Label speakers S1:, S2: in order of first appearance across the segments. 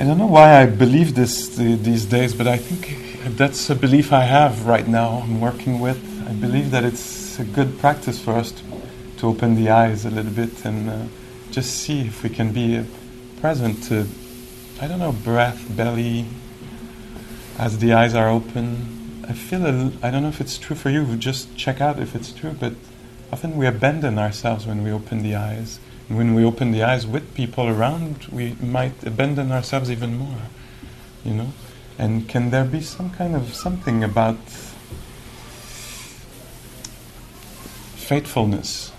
S1: I don't know why I believe this uh, these days, but I think that's a belief I have right now. I'm working with. I believe that it's a good practice for us to, to open the eyes a little bit and uh, just see if we can be uh, present to, I don't know, breath, belly, as the eyes are open. I feel, I don't know if it's true for you, just check out if it's true, but often we abandon ourselves when we open the eyes when we open the eyes with people around, we might abandon ourselves even more, you know. And can there be some kind of something about faithfulness,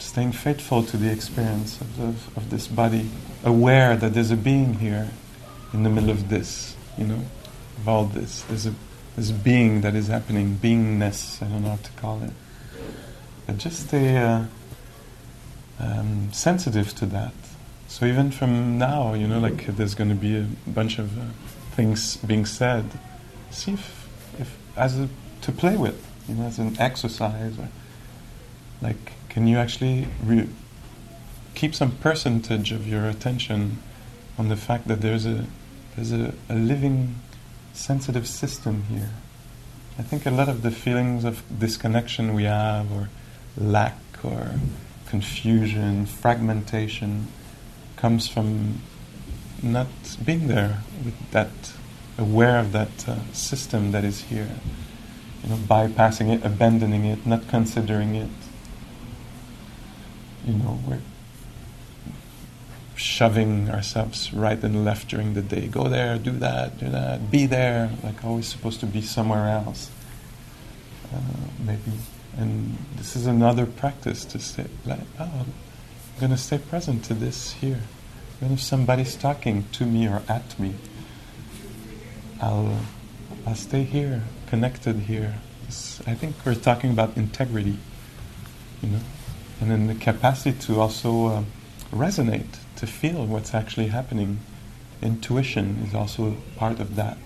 S1: staying faithful to the experience of, the, of this body, aware that there's a being here in the middle of this, you know, of all this. There's a being that is happening, beingness, I don't know how to call it. But just stay. Uh, um, sensitive to that. So even from now, you know, like there's going to be a bunch of uh, things being said. See if, if as a, to play with, you know, as an exercise, or like, can you actually re- keep some percentage of your attention on the fact that there's a there's a, a living, sensitive system here. I think a lot of the feelings of disconnection we have, or lack, or confusion, fragmentation comes from not being there with that, aware of that uh, system that is here. You know, bypassing it, abandoning it, not considering it. You know, we're shoving ourselves right and left during the day. Go there, do that, do that, be there. Like always supposed to be somewhere else. Uh, maybe and this is another practice to say, like, oh, I'm going to stay present to this here. Even if somebody's talking to me or at me, I'll, I'll stay here, connected here. This, I think we're talking about integrity, you know, and then the capacity to also uh, resonate, to feel what's actually happening. Intuition is also part of that.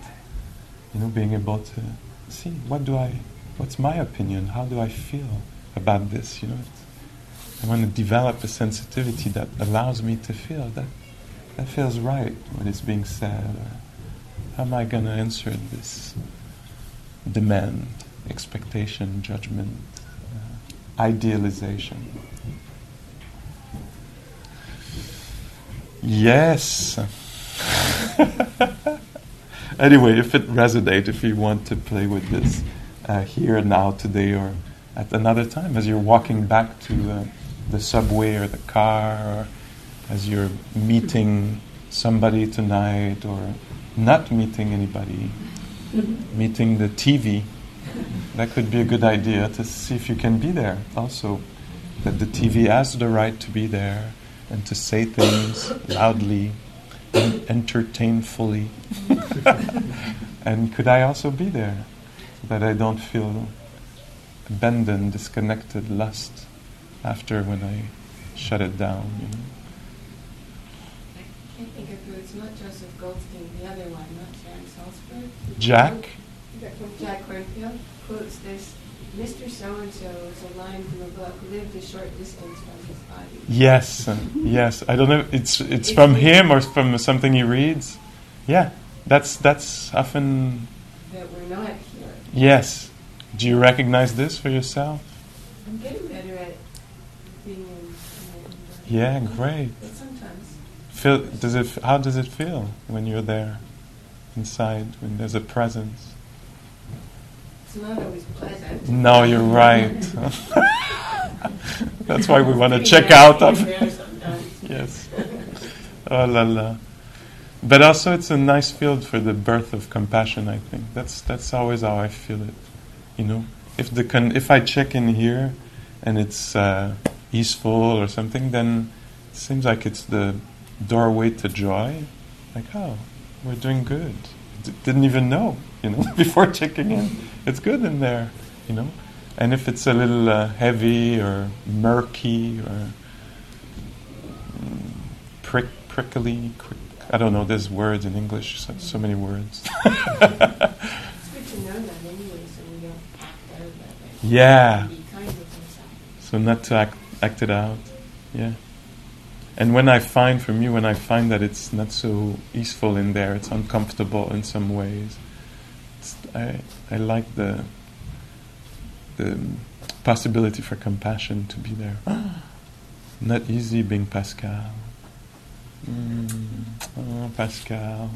S1: You know, being able to see what do I what's my opinion? How do I feel about this? You know, I want to develop a sensitivity that allows me to feel that that feels right what is being said. Or how am I going to answer this demand, expectation, judgment, uh, idealization? Yes. anyway, if it resonates, if you want to play with this uh, here now today or at another time as you're walking back to uh, the subway or the car or as you're meeting somebody tonight or not meeting anybody, meeting the TV. That could be a good idea to see if you can be there also. That the TV has the right to be there and to say things loudly and entertain fully. and could I also be there? That I don't feel abandoned, disconnected, lost after when I shut it down. You know.
S2: I think of who it's not Joseph Goldstein, the other one, not Sharon Salzberg.
S1: Jack?
S2: Jack Kornfield quotes this Mr. So and so is a line from a book, lived a short distance from his body.
S1: Yes, uh, yes. I don't know. It's it's from him or from something he reads. Yeah, that's that's often.
S2: That we're not
S1: Yes. Do you recognize this for yourself?
S2: I'm getting better at being in.
S1: yeah, great.
S2: But sometimes.
S1: Feel does it? How does it feel when you're there, inside, when there's a presence?
S2: It's not always pleasant.
S1: No, you're right. That's why we want to check out. Of yes. Oh la la. But also, it's a nice field for the birth of compassion. I think that's that's always how I feel it. You know, if the con- if I check in here, and it's uh, easeful or something, then it seems like it's the doorway to joy. Like, oh, we're doing good. d- didn't even know, you know, before checking in. It's good in there, you know. And if it's a little uh, heavy or murky or mm, prick, prickly, I don't know. There's words in English, so, so many words.
S2: It's good to know that anyway, so we don't act out that
S1: yeah.
S2: Be kind with ourselves.
S1: So not to act, act it out. Yeah. And when I find from you, when I find that it's not so easeful in there, it's uncomfortable in some ways. It's, I I like the the possibility for compassion to be there. not easy being Pascal. Mm, oh, Pascal.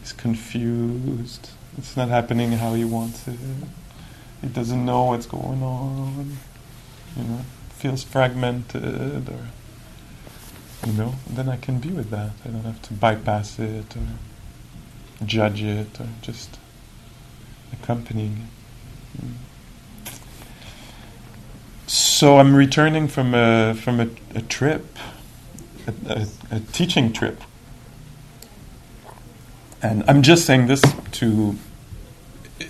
S1: He's confused. It's not happening how he wants it. He doesn't know what's going on. You know, feels fragmented, or you know. Then I can be with that. I don't have to bypass it or judge it or just accompanying it. So I'm returning from a from a, a trip, a, a, a teaching trip, and I'm just saying this to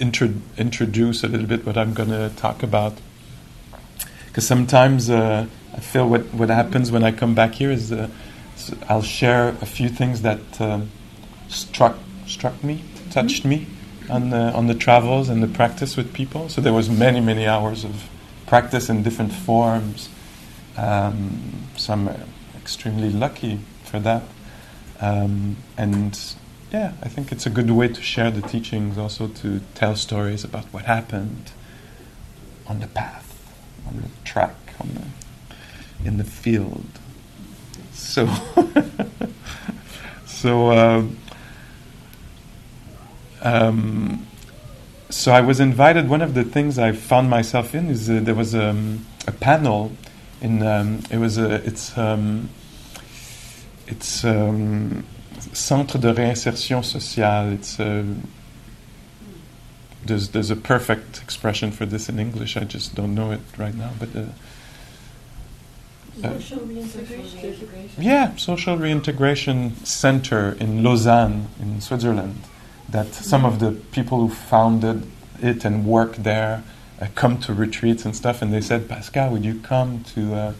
S1: intro- introduce a little bit what I'm going to talk about. Because sometimes uh, I feel what, what happens when I come back here is uh, I'll share a few things that um, struck struck me, touched me on the on the travels and the practice with people. So there was many many hours of practice in different forms. Um, so I'm uh, extremely lucky for that. Um, and yeah, I think it's a good way to share the teachings, also to tell stories about what happened on the path, on the track, on the in the field. So, so, um, um, so I was invited. One of the things I found myself in is uh, there was um, a panel in. Um, it was a. It's. Um, it's um, Centre de réinsertion sociale. It's a, there's there's a perfect expression for this in English. I just don't know it right now, but uh, Uh,
S2: Social reintegration.
S1: yeah, social reintegration center in Lausanne, in Switzerland. That some of the people who founded it and work there uh, come to retreats and stuff, and they said, Pascal, would you come to uh,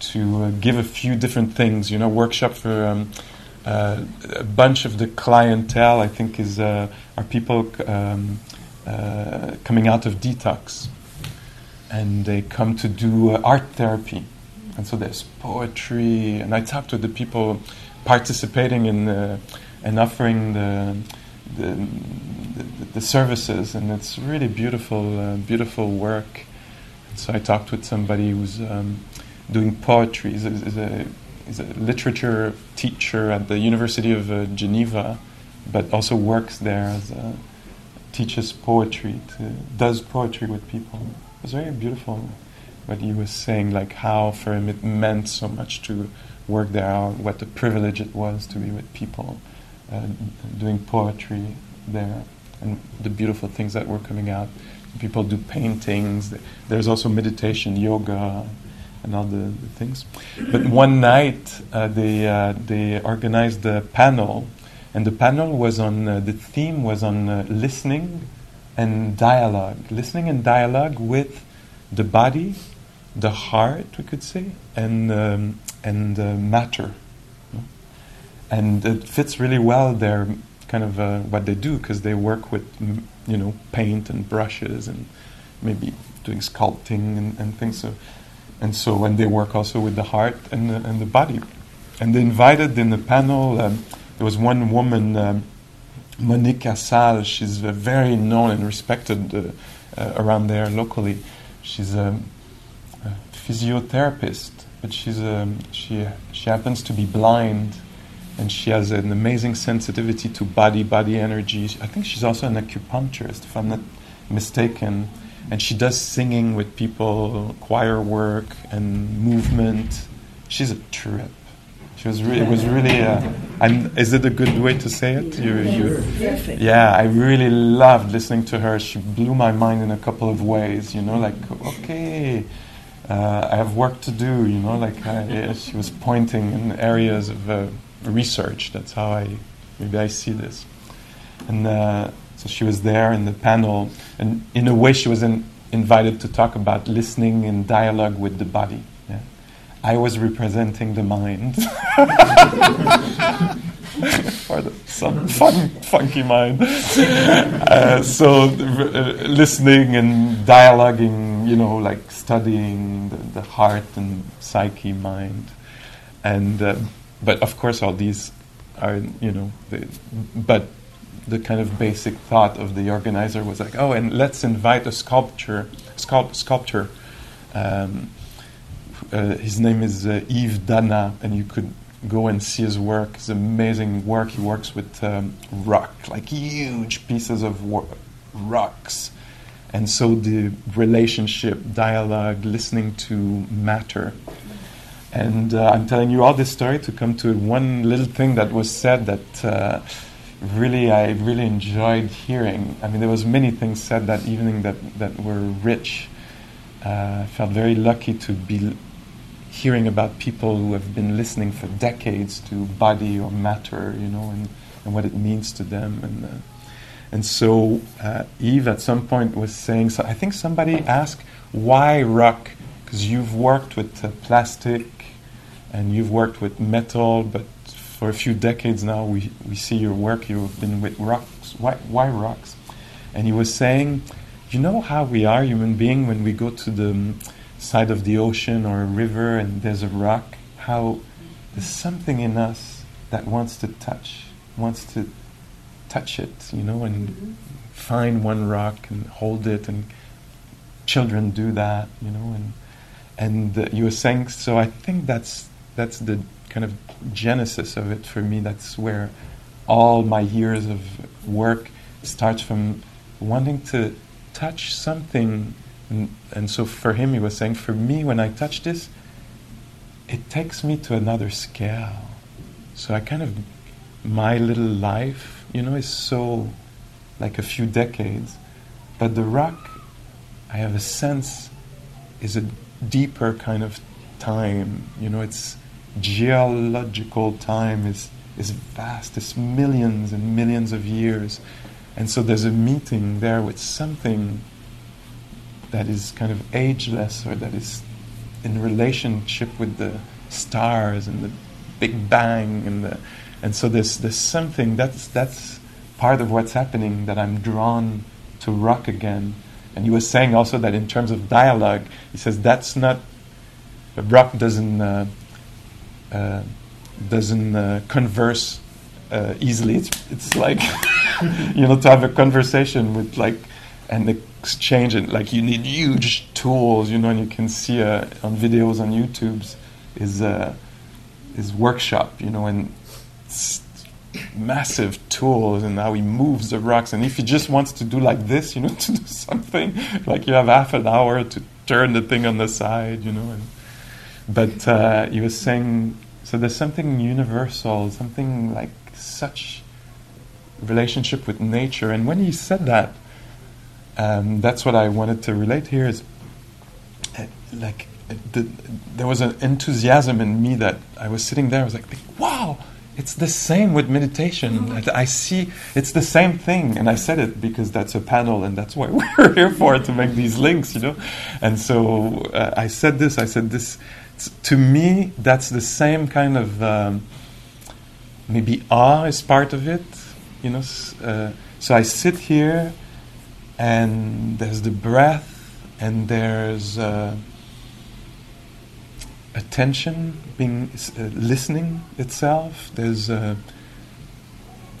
S1: to uh, give a few different things? You know, workshop for. Um, uh, a bunch of the clientele, I think, is are people um, coming out of detox, and they come to do art therapy, and so there's poetry. And I talked with the people participating in and offering the the, the the services, and it's really beautiful, uh, beautiful work. So I talked with somebody who's um, doing poetry. Is, is a is a literature teacher at the University of uh, Geneva, but also works there as a, teaches poetry, to, does poetry with people. It was very beautiful what he was saying, like how for him it meant so much to work there, how- what a privilege it was to be with people uh, doing poetry there, and the beautiful things that were coming out. People do paintings. There's also meditation, yoga, and all the, the things. But one night uh, they uh, they organized a panel, and the panel was on uh, the theme was on uh, listening and dialogue, listening and dialogue with the body, the heart, we could say, and um, and uh, matter. And it fits really well their kind of uh, what they do because they work with you know paint and brushes and maybe doing sculpting and, and things. So and so when they work also with the heart and the, and the body. And they invited in the panel, um, there was one woman, um, Monique Assal, she's uh, very known and respected uh, uh, around there locally. She's a, a physiotherapist, but she's um, she, she happens to be blind and she has an amazing sensitivity to body, body energy. I think she's also an acupuncturist, if I'm not mistaken and she does singing with people, choir work, and movement. She's a trip. She was really, it was really. Uh, is it a good way to say it? You, you, yeah, I really loved listening to her. She blew my mind in a couple of ways. You know, like okay, uh, I have work to do. You know, like I, she was pointing in areas of uh, research. That's how I maybe I see this. and uh, so she was there in the panel, and in a way, she was in, invited to talk about listening and dialogue with the body. Yeah. I was representing the mind. or the, some fun, funky mind. Uh, so, uh, listening and dialoguing, you know, like studying the, the heart and psyche, mind, and uh, but of course, all these are, you know, the, but the kind of basic thought of the organizer was like, oh, and let's invite a sculpture, sculpt, sculptor. Um, uh, his name is uh, Yves Dana, and you could go and see his work. It's amazing work. He works with um, rock, like huge pieces of wor- rocks. And so the relationship, dialogue, listening to matter. And uh, I'm telling you all this story to come to one little thing that was said that uh, really I really enjoyed hearing. I mean, there was many things said that evening that, that were rich. Uh, I felt very lucky to be hearing about people who have been listening for decades to body or matter, you know, and, and what it means to them. And, uh, and so uh, Yves at some point was saying, so I think somebody asked, why rock? Because you've worked with uh, plastic and you've worked with metal, but for a few decades now we, we see your work, you've been with rocks. Why, why rocks? And he was saying, you know how we are human being when we go to the um, side of the ocean or a river and there's a rock, how there's something in us that wants to touch, wants to touch it, you know, and mm-hmm. find one rock and hold it, and children do that, you know, and and uh, you were saying so. I think that's that's the kind of genesis of it for me. That's where all my years of work starts from wanting to touch something and, and so for him, he was saying, for me, when I touch this, it takes me to another scale. So I kind of, my little life, you know, is so like a few decades. But the rock, I have a sense, is a deeper kind of time. You know, it's geological time is is vast. It's millions and millions of years, and so there's a meeting there with something that is kind of ageless or that is in relationship with the stars and the Big Bang and the and so there's there's something that's that's part of what's happening that I'm drawn to rock again. And he was saying also that in terms of dialogue, he says that's not rock doesn't uh, doesn't uh, converse uh, easily. It's it's like you know to have a conversation with like and exchange and Like you need huge tools, you know, and you can see uh, on videos on YouTube's is uh, his workshop, you know, and massive tools and how he moves the rocks. And if he just wants to do like this, you know, to do something, like you have half an hour to turn the thing on the side, you know. And, but uh, he was saying, so there's something universal, something like such relationship with nature. And when he said that, um, that's what I wanted to relate here. Is uh, like uh, the, there was an enthusiasm in me that I was sitting there. I was like, "Wow, it's the same with meditation. Mm-hmm. I see it's the same thing." And I said it because that's a panel, and that's what we're here for to make these links, you know. And so uh, I said this. I said this. To me, that's the same kind of um, maybe awe is part of it, you know. Uh, so I sit here and there's the breath, and there's uh, attention, being uh, listening itself. There's a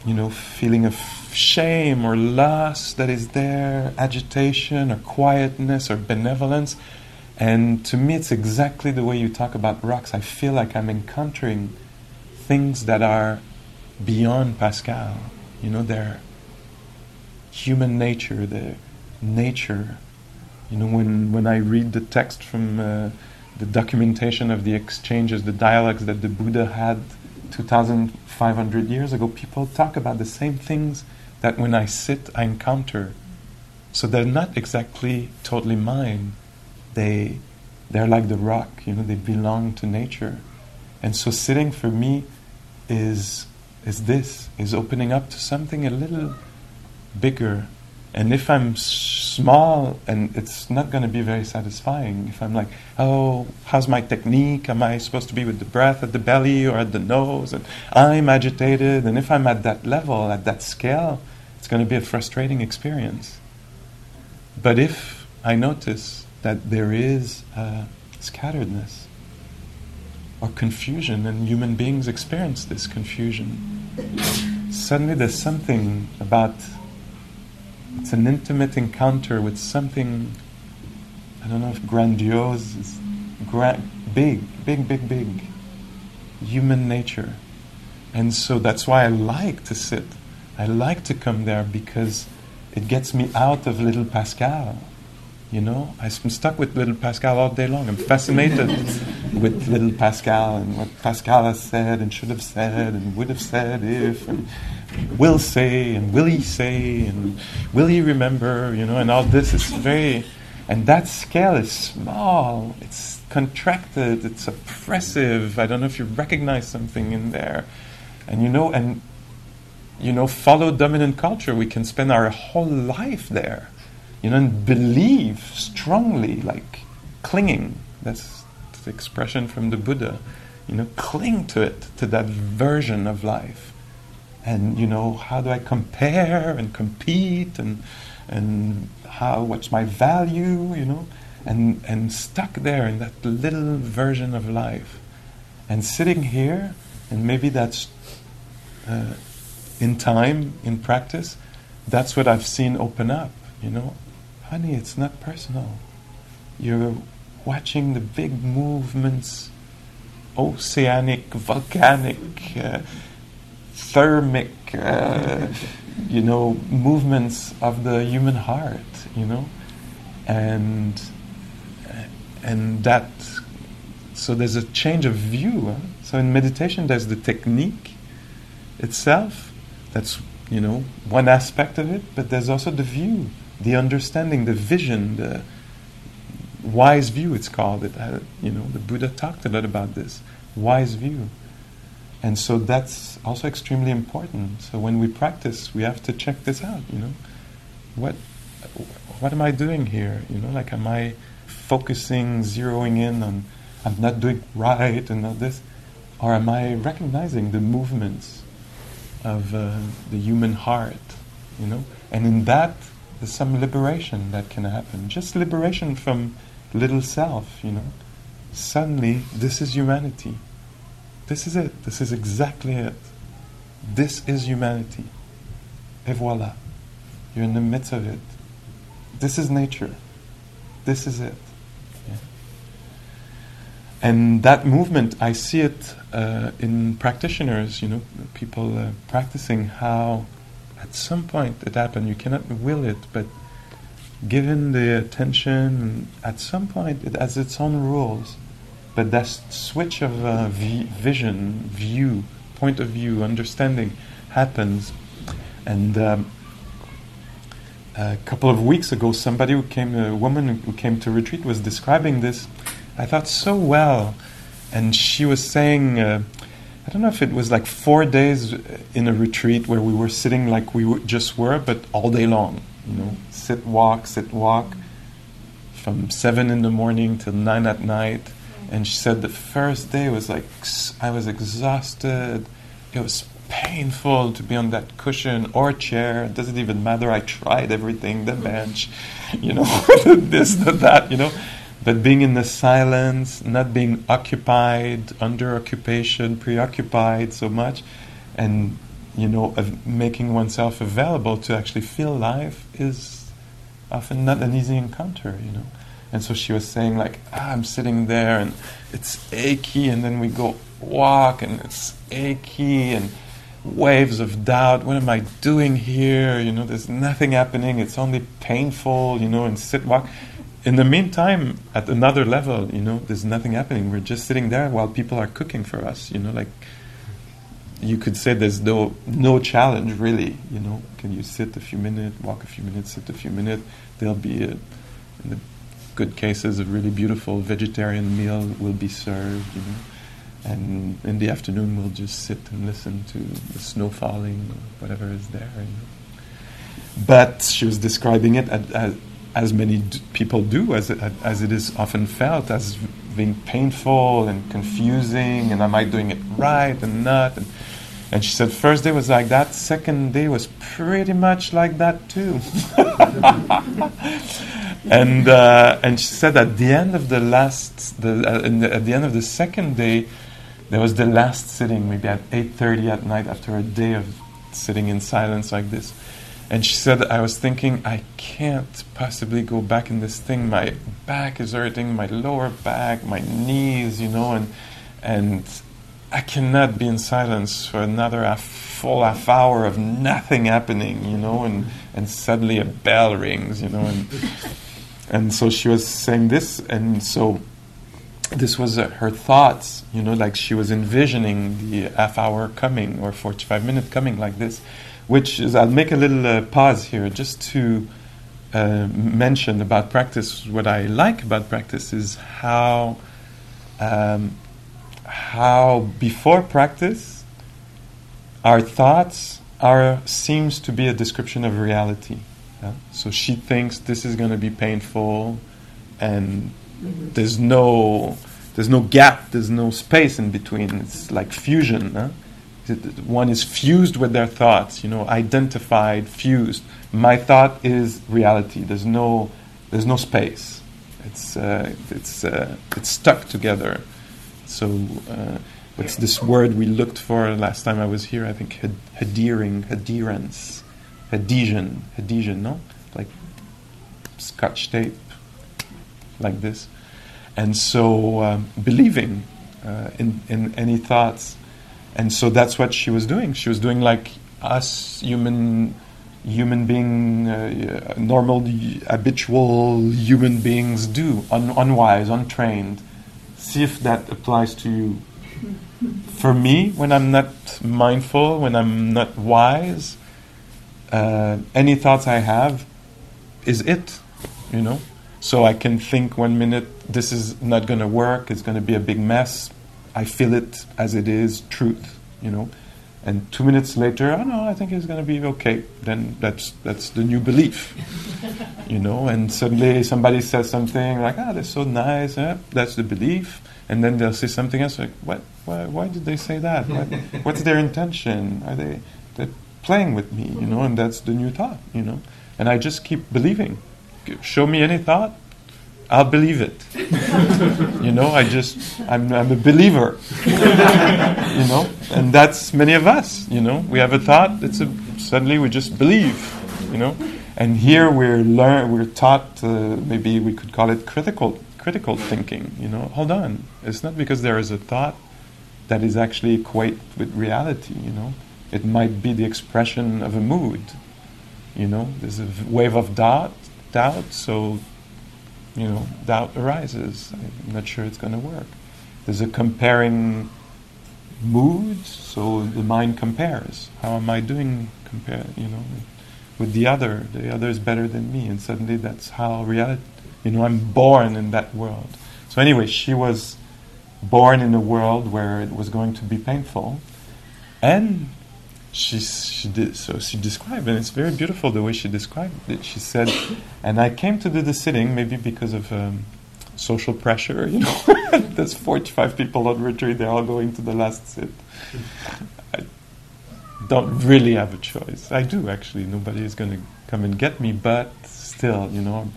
S1: you know feeling of shame or loss that is there, agitation or quietness or benevolence. And to me, it's exactly the way you talk about rocks. I feel like I'm encountering things that are beyond Pascal. You know, they're human nature, the nature. You know, when, when I read the text from uh, the documentation of the exchanges, the dialogues that the Buddha had 2,500 years ago, people talk about the same things that when I sit, I encounter. So they're not exactly totally mine. They, they're like the rock, you know, they belong to nature. And so sitting for me is, is this, is opening up to something a little bigger. And if I'm small, and it's not going to be very satisfying. If I'm like, oh, how's my technique? Am I supposed to be with the breath at the belly or at the nose? And I'm agitated. And if I'm at that level, at that scale, it's going to be a frustrating experience. But if I notice that there is uh, scatteredness or confusion, and human beings experience this confusion, suddenly there's something about it's an intimate encounter with something I don't know if grandiose is gra- big, big, big, big human nature. And so that's why I like to sit. I like to come there because it gets me out of little Pascal. You know, I'm stuck with little Pascal all day long. I'm fascinated with little Pascal and what Pascal has said and should have said and would have said if and will say and will he say and will he remember, you know, and all this is very, and that scale is small, it's contracted, it's oppressive. I don't know if you recognize something in there. And you know, and you know, follow dominant culture, we can spend our whole life there you know, and believe strongly, like clinging. That's the expression from the Buddha. You know, cling to it, to that version of life. And you know, how do I compare and compete and and how what's my value, you know? And and stuck there in that little version of life. And sitting here, and maybe that's uh, in time, in practice, that's what I've seen open up, you know honey, it's not personal. You're watching the big movements, oceanic, volcanic, uh, thermic, uh, you know, movements of the human heart, you know, and and that. So there's a change of view. Huh? So in meditation, there's the technique itself. That's you know one aspect of it, but there's also the view the understanding, the vision, the wise view, it's called. It you know, the Buddha talked a lot about this wise view. And so that's also extremely important. So when we practice, we have to check this out, you know. What what am I doing here? You know, like am I focusing, zeroing in on I'm not doing right and all this? Or am I recognizing the movements of uh, the human heart, you know? And in that there's some liberation that can happen. Just liberation from little self, you know. Suddenly, this is humanity. This is it. This is exactly it. This is humanity. Et voila. You're in the midst of it. This is nature. This is it. Yeah. And that movement, I see it uh, in practitioners, you know, people uh, practicing how at some point it happened. You cannot will it, but given the attention, at some point it has its own rules. But that switch of uh, v- vision, view, point of view, understanding happens. And um, a couple of weeks ago, somebody who came, a woman who came to retreat, was describing this. I thought so well, and she was saying. Uh, I don't know if it was like four days in a retreat where we were sitting like we just were, but all day long. You know, sit, walk, sit, walk, from seven in the morning till nine at night. And she said the first day was like I was exhausted. It was painful to be on that cushion or chair. It doesn't even matter. I tried everything, the bench, you know, this, the, that, you know. But being in the silence, not being occupied, under occupation, preoccupied so much, and you know, making oneself available to actually feel life is often not an easy encounter, you know. And so she was saying, like, ah, I'm sitting there and it's achy, and then we go walk and it's achy and waves of doubt. What am I doing here? You know, there's nothing happening. It's only painful, you know, and sit walk in the meantime, at another level, you know, there's nothing happening. We're just sitting there while people are cooking for us. You know, like you could say there's no no challenge really. You know, can you sit a few minutes, walk a few minutes, sit a few minutes? There'll be a, in the good cases a really beautiful vegetarian meal will be served. You know, and in the afternoon we'll just sit and listen to the snow falling whatever is there. You know? but she was describing it as, as, many d- people do, as it, as it is often felt, as being painful and confusing, and am I doing it right and not? And, and she said, first day was like that, second day was pretty much like that too. and uh, and she said at the end of the last, the, uh, the, at the end of the second day, there was the last sitting, maybe at 8:30 at night after a day of sitting in silence like this. And she said, I was thinking, I can't possibly go back in this thing. My back is hurting, my lower back, my knees, you know, and and I cannot be in silence for another half, full half hour of nothing happening, you know, and, and suddenly a bell rings, you know, and and so she was saying this, and so this was uh, her thoughts, you know, like she was envisioning the half hour coming or 45 minute coming like this, which is, I'll make a little uh, pause here just to uh, mention about practice. What I like about practice is how, um, how before practice, our thoughts are, seems to be a description of reality. Yeah? So she thinks this is going to be painful and there's no there's no gap, there's no space in between. It's like fusion. Huh? One is fused with their thoughts, you know, identified, fused. My thought is reality. There's no there's no space. It's uh, it's uh, it's stuck together. So uh, what's this word we looked for last time I was here? I think adhering, adherence, adhesion, adhesion. No, like scotch tape, like this and so um, believing uh, in, in any thoughts. And so that's what she was doing. She was doing like us human human being, uh, normal, habitual human beings do, un- unwise, untrained. See if that applies to you. For me, when I'm not mindful, when I'm not wise, uh, any thoughts I have is it, you know. So I can think one minute, this is not going to work, it's going to be a big mess. I feel it as it is, truth, you know. And two minutes later, oh no, I think it's going to be okay. Then that's that's the new belief, you know. And suddenly somebody says something like, "Ah, that's so nice." Eh? That's the belief. And then they'll say something else like, "What? Why, why did they say that? What, what's their intention? Are they they're playing with me?" You know. And that's the new thought, you know. And I just keep believing show me any thought, I'll believe it. you know, I just, I'm, I'm a believer. you know, and that's many of us. You know, we have a thought, it's a, suddenly we just believe. You know, and here we're learn, we're taught, uh, maybe we could call it critical, critical thinking. You know, hold on, it's not because there is a thought that is actually equate with reality. You know, it might be the expression of a mood. You know, there's a wave of doubt doubt, so you know, doubt arises. I'm not sure it's going to work. There's a comparing mood, so the mind compares. How am I doing compare, you know, with the other? The other is better than me, and suddenly that's how reality. You know, I'm born in that world. So anyway, she was born in a world where it was going to be painful, and she, she did, so she described, and it's very beautiful the way she described it. She said, and I came to do the sitting maybe because of um, social pressure, you know. There's 45 people on retreat, they're all going to the last sit. I don't really have a choice. I do actually, nobody is going to come and get me, but still, you know,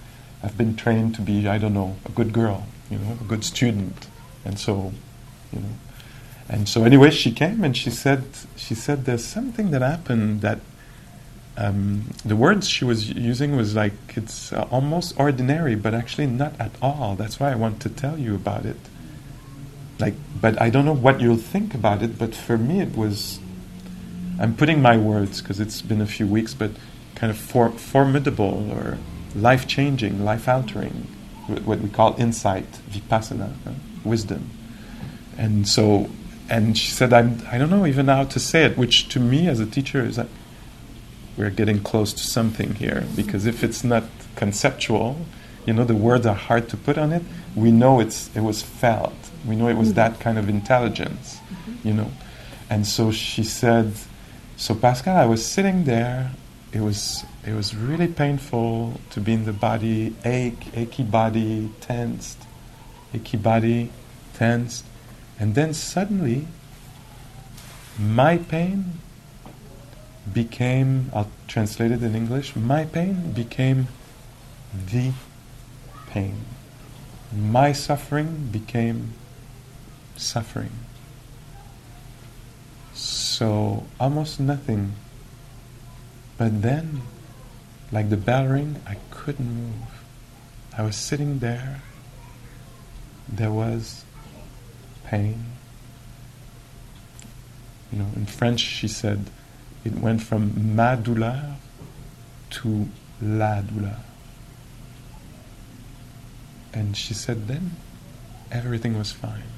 S1: I've been trained to be, I don't know, a good girl, you know, a good student. And so, you know, and so anyway, she came and she said, she said there's something that happened that um, the words she was using was like it's uh, almost ordinary, but actually not at all. That's why I want to tell you about it. Like, but I don't know what you'll think about it. But for me, it was. I'm putting my words because it's been a few weeks, but kind of for, formidable or life changing, life altering, what we call insight, vipassana, uh, wisdom. And so and she said, I'm, I don't know even how to say it, which to me as a teacher is that we're getting close to something here. Because if it's not conceptual, you know, the words are hard to put on it, we know it's, it was felt. We know it was that mm-hmm. kind of intelligence, mm-hmm. you know. And so she said, So Pascal, I was sitting there it was it was really painful to be in the body, ache, achy body, tensed, achy body, tensed, and then suddenly my pain became I'll translate it in English, my pain became the pain. My suffering became suffering. So almost nothing. But then, like the bell ring, I couldn't move. I was sitting there. There was pain. You know, in French, she said it went from ma douleur to la douleur. And she said then everything was fine.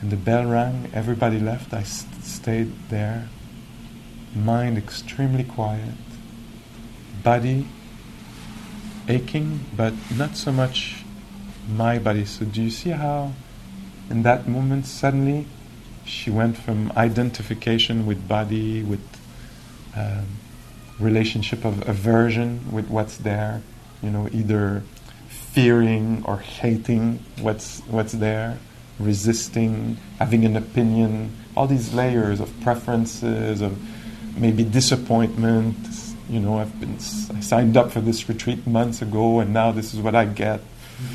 S1: And the bell rang, everybody left, I st- stayed there, mind extremely quiet, body aching, but not so much my body. So, do you see how in that moment suddenly she went from identification with body, with um, relationship of aversion with what's there, you know, either fearing or hating what's what's there, resisting, having an opinion, all these layers of preferences, of maybe disappointment. You know, I've been I signed up for this retreat months ago, and now this is what I get: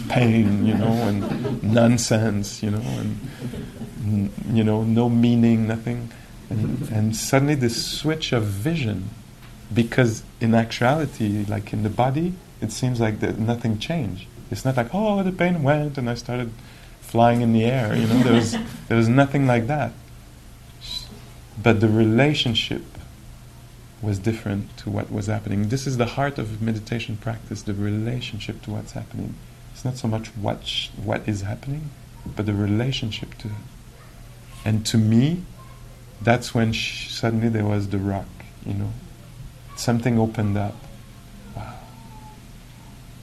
S1: pain, you know, and nonsense, you know, and you know, no meaning, nothing. And, and suddenly, this switch of vision, because in actuality, like in the body, it seems like that nothing changed. It's not like, oh, the pain went, and I started flying in the air. You know, there was there was nothing like that. But the relationship was different to what was happening. This is the heart of meditation practice: the relationship to what's happening. It's not so much what sh- what is happening, but the relationship to it. And to me, that's when sh- suddenly there was the rock. You know, something opened up. Wow.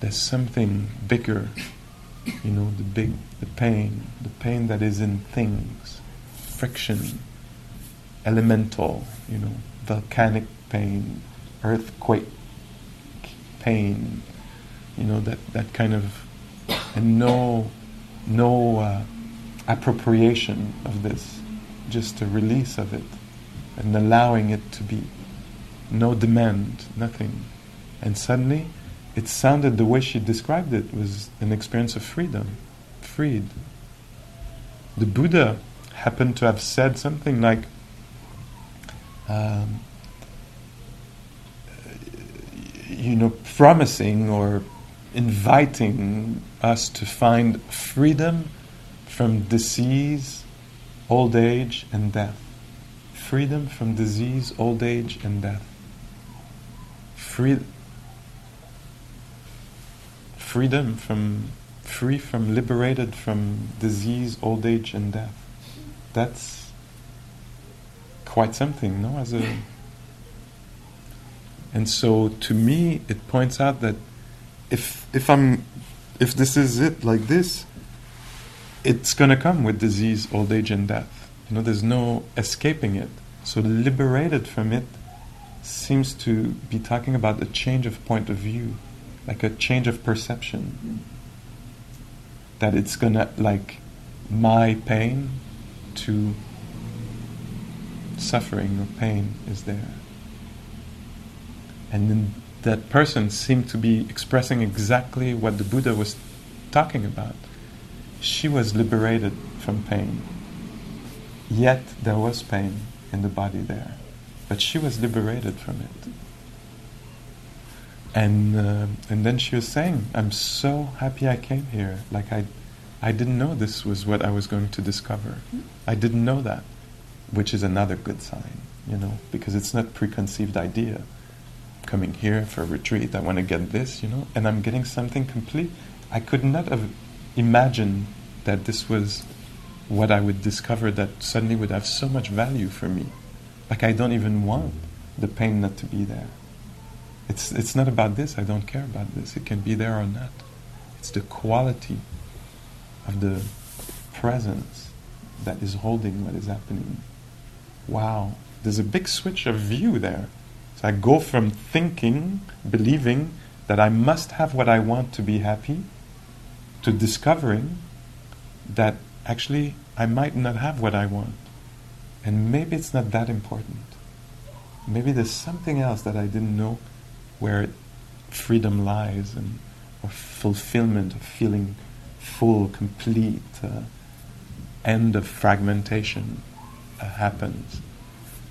S1: There's something bigger you know, the big, the pain, the pain that is in things, friction, elemental, you know, volcanic pain, earthquake pain, you know, that, that kind of, and no, no uh, appropriation of this, just a release of it, and allowing it to be, no demand, nothing, and suddenly it sounded the way she described it was an experience of freedom, freed. The Buddha happened to have said something like, um, you know, promising or inviting us to find freedom from disease, old age, and death. Freedom from disease, old age, and death. Free, freedom from free from liberated from disease, old age, and death. That's quite something, no? As a and so to me, it points out that if if I'm if this is it like this, it's to come with disease, old age, and death. You know, there's no escaping it. So liberated from it seems to be talking about a change of point of view like a change of perception. That it's gonna, like, my pain to suffering or pain is there. And then that person seemed to be expressing exactly what the Buddha was talking about. She was liberated from pain. Yet there was pain in the body there. But she was liberated from it. And uh, and then she was saying, "I'm so happy I came here. Like I, I didn't know this was what I was going to discover. I didn't know that, which is another good sign, you know, because it's not preconceived idea. Coming here for a retreat, I want to get this, you know, and I'm getting something complete. I could not have imagined that this was what I would discover that suddenly would have so much value for me. Like I don't even want the pain not to be there." It's, it's not about this, I don't care about this. It can be there or not. It's the quality of the presence that is holding what is happening. Wow, there's a big switch of view there. So I go from thinking, believing that I must have what I want to be happy, to discovering that actually I might not have what I want. And maybe it's not that important. Maybe there's something else that I didn't know where freedom lies and or fulfillment of feeling full, complete, uh, end of fragmentation uh, happens.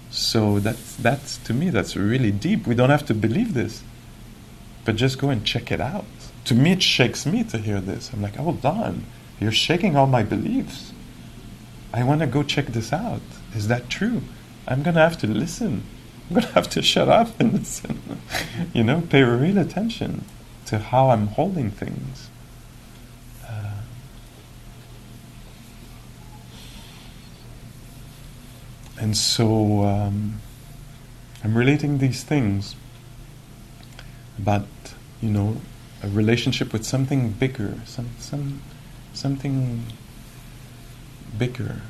S1: So that's, that's, to me, that's really deep. We don't have to believe this, but just go and check it out. To me, it shakes me to hear this. I'm like, hold on, you're shaking all my beliefs. I want to go check this out. Is that true? I'm going to have to listen. I'm going to have to shut up and listen. you know, pay real attention to how I'm holding things. Uh, and so um, I'm relating these things about, you know, a relationship with something bigger, some, some, something bigger.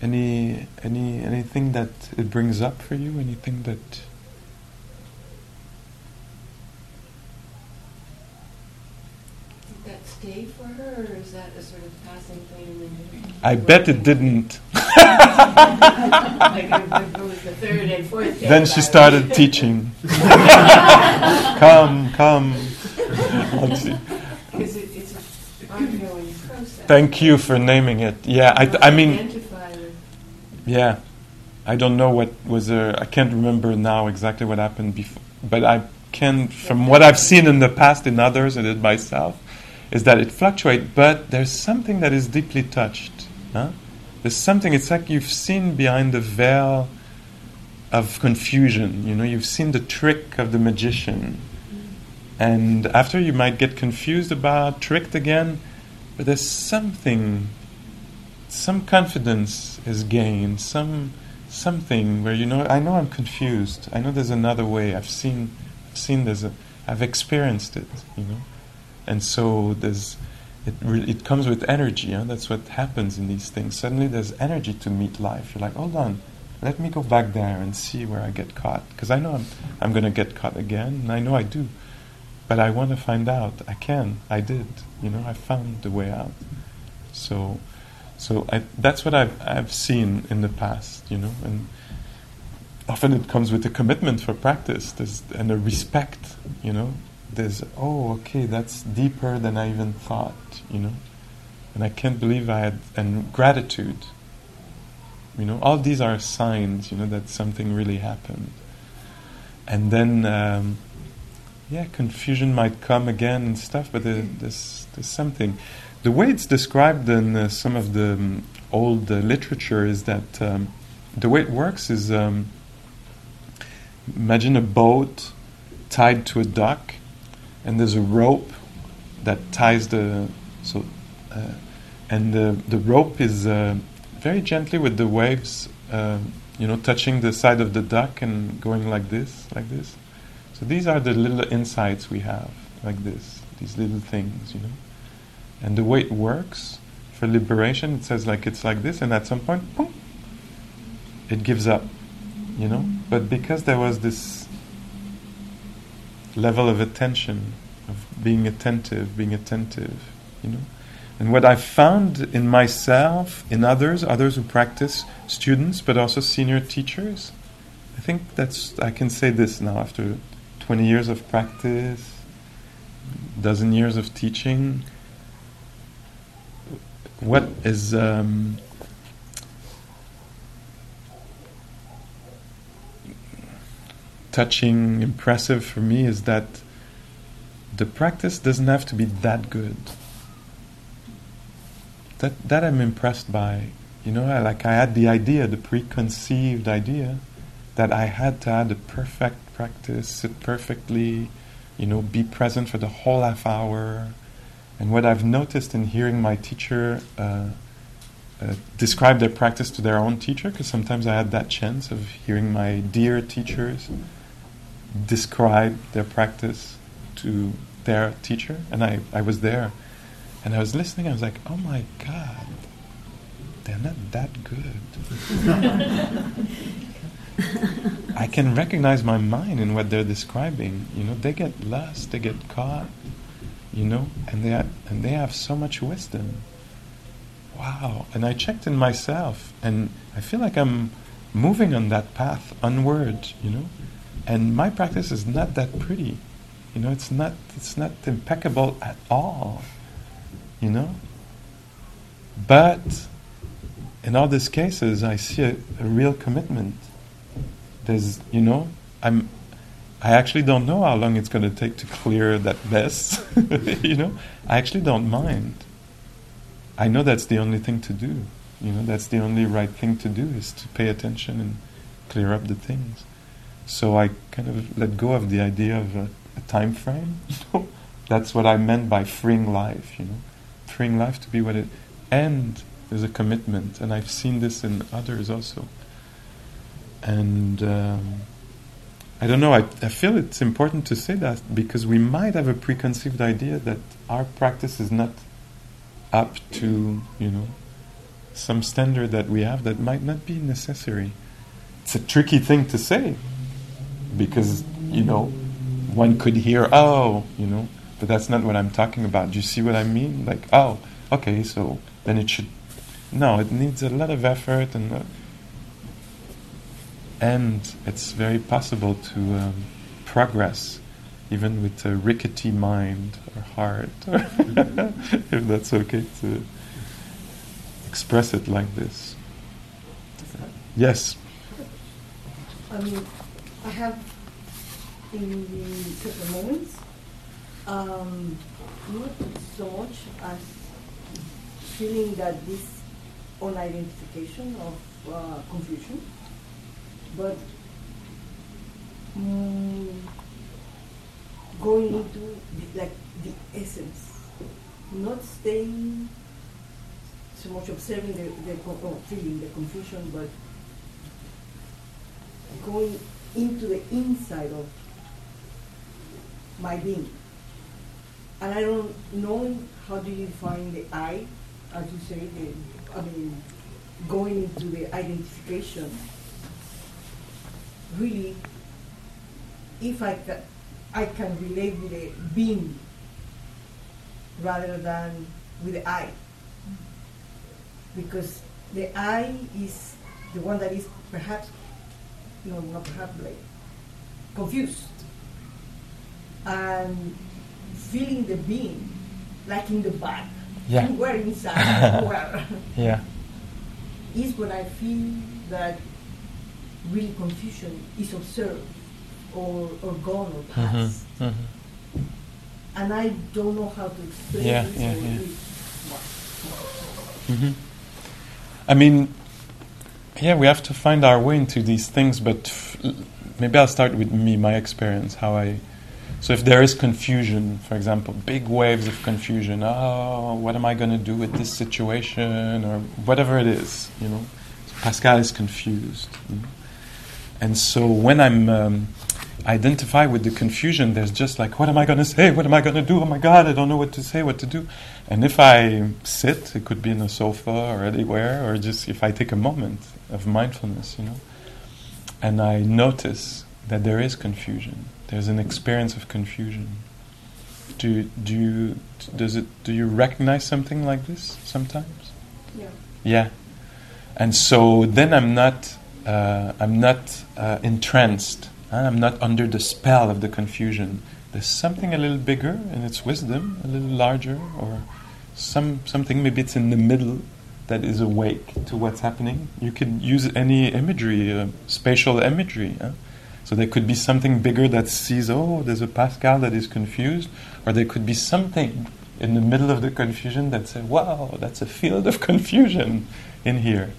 S1: Any any anything that it brings up for you? Anything that
S2: Did that stay for her, or is that a sort of passing thing?
S1: I bet it didn't.
S2: like it was the third and fourth day
S1: then she started teaching. come, come. Let's see.
S2: Because it, it's an ongoing process.
S1: Thank you for naming it. Yeah, I, I mean, yeah. I don't know what was there. I can't remember now exactly what happened before, but I can, from what I've seen in the past in others and in myself, is that it fluctuates. But there's something that is deeply touched. Huh? There's something. It's like you've seen behind the veil of confusion. You know, you've seen the trick of the magician, and after you might get confused about, tricked again, but there's something some confidence is gained, some something where you know I know I'm confused. I know there's another way. I've seen I've seen there's a I've experienced it, you know. And so there's it re- it comes with energy, huh? that's what happens in these things. Suddenly there's energy to meet life. You're like, hold on, let me go back there and see where I get caught. Because I know I'm I'm gonna get caught again, and I know I do. But I want to find out. I can. I did. You know, I found the way out. So so I, that's what I've, I've seen in the past, you know, and often it comes with a commitment for practice and a respect, you know. There's, oh, okay, that's deeper than I even thought, you know. And I can't believe I had, and gratitude, you know, all these are signs, you know, that something really happened. And then, um, yeah, confusion might come again and stuff, but there, there's, there's something the way it's described in uh, some of the um, old uh, literature is that um, the way it works is um, imagine a boat tied to a dock, and there's a rope that ties the so, uh, and the the rope is uh, very gently with the waves, uh, you know, touching the side of the duck and going like this, like this. So these are the little insights we have, like this, these little things, you know. And the way it works for liberation, it says like it's like this, and at some point, boom, it gives up, you know. But because there was this level of attention, of being attentive, being attentive, you know. And what I've found in myself, in others, others who practice, students, but also senior teachers, I think that's I can say this now after 20 years of practice, dozen years of teaching what is um, touching, impressive for me is that the practice doesn't have to be that good. That that I'm impressed by. You know, I, like I had the idea, the preconceived idea, that I had to have the perfect practice, sit perfectly, you know, be present for the whole half hour. And what I've noticed in hearing my teacher uh, uh, describe their practice to their own teacher, because sometimes I had that chance of hearing my dear teachers describe their practice to their teacher, and I, I was there. And I was listening, I was like, oh my God, they're not that good. I can recognize my mind in what they're describing. You know, they get lost, they get caught, you know, and they have, and they have so much wisdom. Wow! And I checked in myself, and I feel like I'm moving on that path onward. You know, and my practice is not that pretty. You know, it's not it's not impeccable at all. You know, but in all these cases, I see a, a real commitment. There's, you know, I'm I actually don't know how long it's going to take to clear that mess. you know, I actually don't mind. I know that's the only thing to do. You know, that's the only right thing to do is to pay attention and clear up the things. So I kind of let go of the idea of a, a time frame. That's what I meant by freeing life. You know, freeing life to be what it, and there's a commitment, and I've seen this in others also. And. Um, I don't know, I, I feel it's important to say that because we might have a preconceived idea that our practice is not up to, you know, some standard that we have that might not be necessary. It's a tricky thing to say because, you know, one could hear, oh, you know, but that's not what I'm talking about. Do you see what I mean? Like, oh, okay, so then it should. No, it needs a lot of effort and. Uh, and it's very possible to um, progress even with a rickety mind or heart, if that's okay to express it like this. Yes.
S3: I mean, I have in the certain moments um, not so much as feeling that this unidentification of uh, confusion but um, going into the, like the essence, not staying so much observing the, the feeling, the confusion, but going into the inside of my being. And I don't know how do you find the I, as you say, the, I mean, going into the identification really, if I can, I can relate with the being rather than with the I. Because the I is the one that is perhaps, no, not perhaps, like confused. And feeling the being, like in the back,
S1: Yeah.
S3: where inside, where,
S1: Yeah.
S3: is when I feel that really confusion is observed or, or gone or past.
S1: Mm-hmm.
S3: And I don't know how to explain
S1: Yeah,
S3: this
S1: yeah, yeah.
S3: really-
S1: hmm I mean, yeah, we have to find our way into these things, but f- maybe I'll start with me, my experience, how I. So if there is confusion, for example, big waves of confusion, oh, what am I going to do with this situation, or whatever it is, you know. Pascal is confused. you know. And so when I'm um, identify with the confusion, there's just like, what am I going to say? What am I going to do? Oh my God, I don't know what to say, what to do. And if I sit, it could be in a sofa or anywhere, or just if I take a moment of mindfulness, you know, and I notice that there is confusion. There's an experience of confusion. Do do you does it do you recognize something like this sometimes?
S2: Yeah.
S1: Yeah. And so then I'm not, uh, I'm not uh, entranced. huh? I'm not under the spell of the confusion. There's something a little bigger in its wisdom, a little larger, or some something maybe it's in the middle that is awake to what's happening. You could use any imagery, uh, spatial imagery. So there could be something bigger that sees, oh, there's a Pascal that is confused, or there could be something in the middle of the confusion that says, wow, that's a field of confusion in here.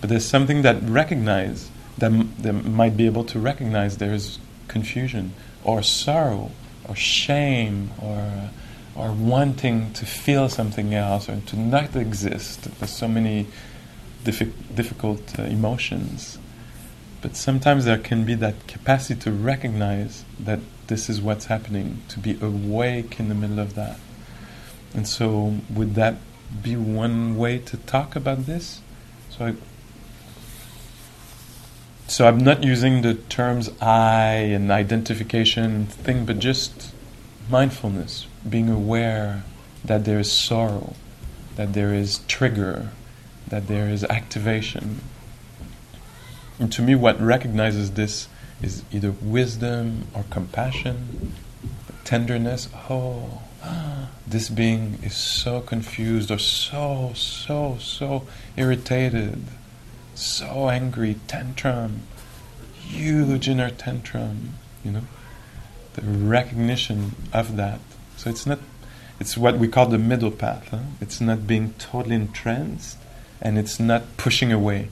S1: But there's something that recognize that, m- that might be able to recognize there's confusion or sorrow or shame or or wanting to feel something else or to not exist. There's so many diffi- difficult uh, emotions. But sometimes there can be that capacity to recognize that this is what's happening, to be awake in the middle of that. And so, would that be one way to talk about this? So, I, so I'm not using the terms I and identification thing, but just mindfulness, being aware that there is sorrow, that there is trigger, that there is activation. And to me, what recognizes this is either wisdom or compassion, tenderness. Oh, this being is so confused or so, so, so irritated, so angry, tantrum, huge inner tantrum, you know. The recognition of that. So it's not, it's what we call the middle path. Huh? It's not being totally entranced and it's not pushing away,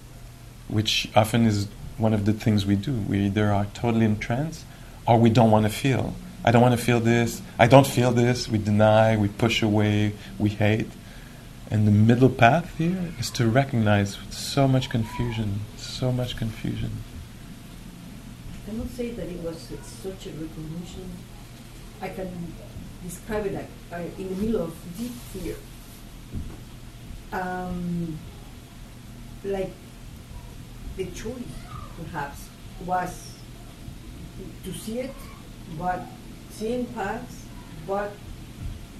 S1: which often is one of the things we do. We either are totally entranced or we don't want to feel. I don't want to feel this. I don't feel this. We deny, we push away, we hate. And the middle path here is to recognize so much confusion, so much confusion.
S3: I not say that it was such a recognition. I can describe it like uh, in the middle of deep fear. Um, like the choice, perhaps, was to see it, but seeing parts, but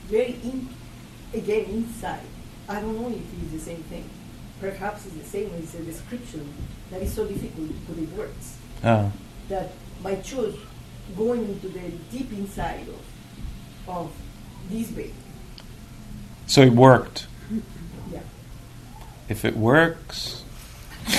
S3: very in, again inside. I don't know if it's the same thing. Perhaps it's the same as a description that is so difficult to put in words.
S1: Oh.
S3: That by choice going into the deep inside of, of this being.
S1: So it worked.
S3: Yeah.
S1: If it works.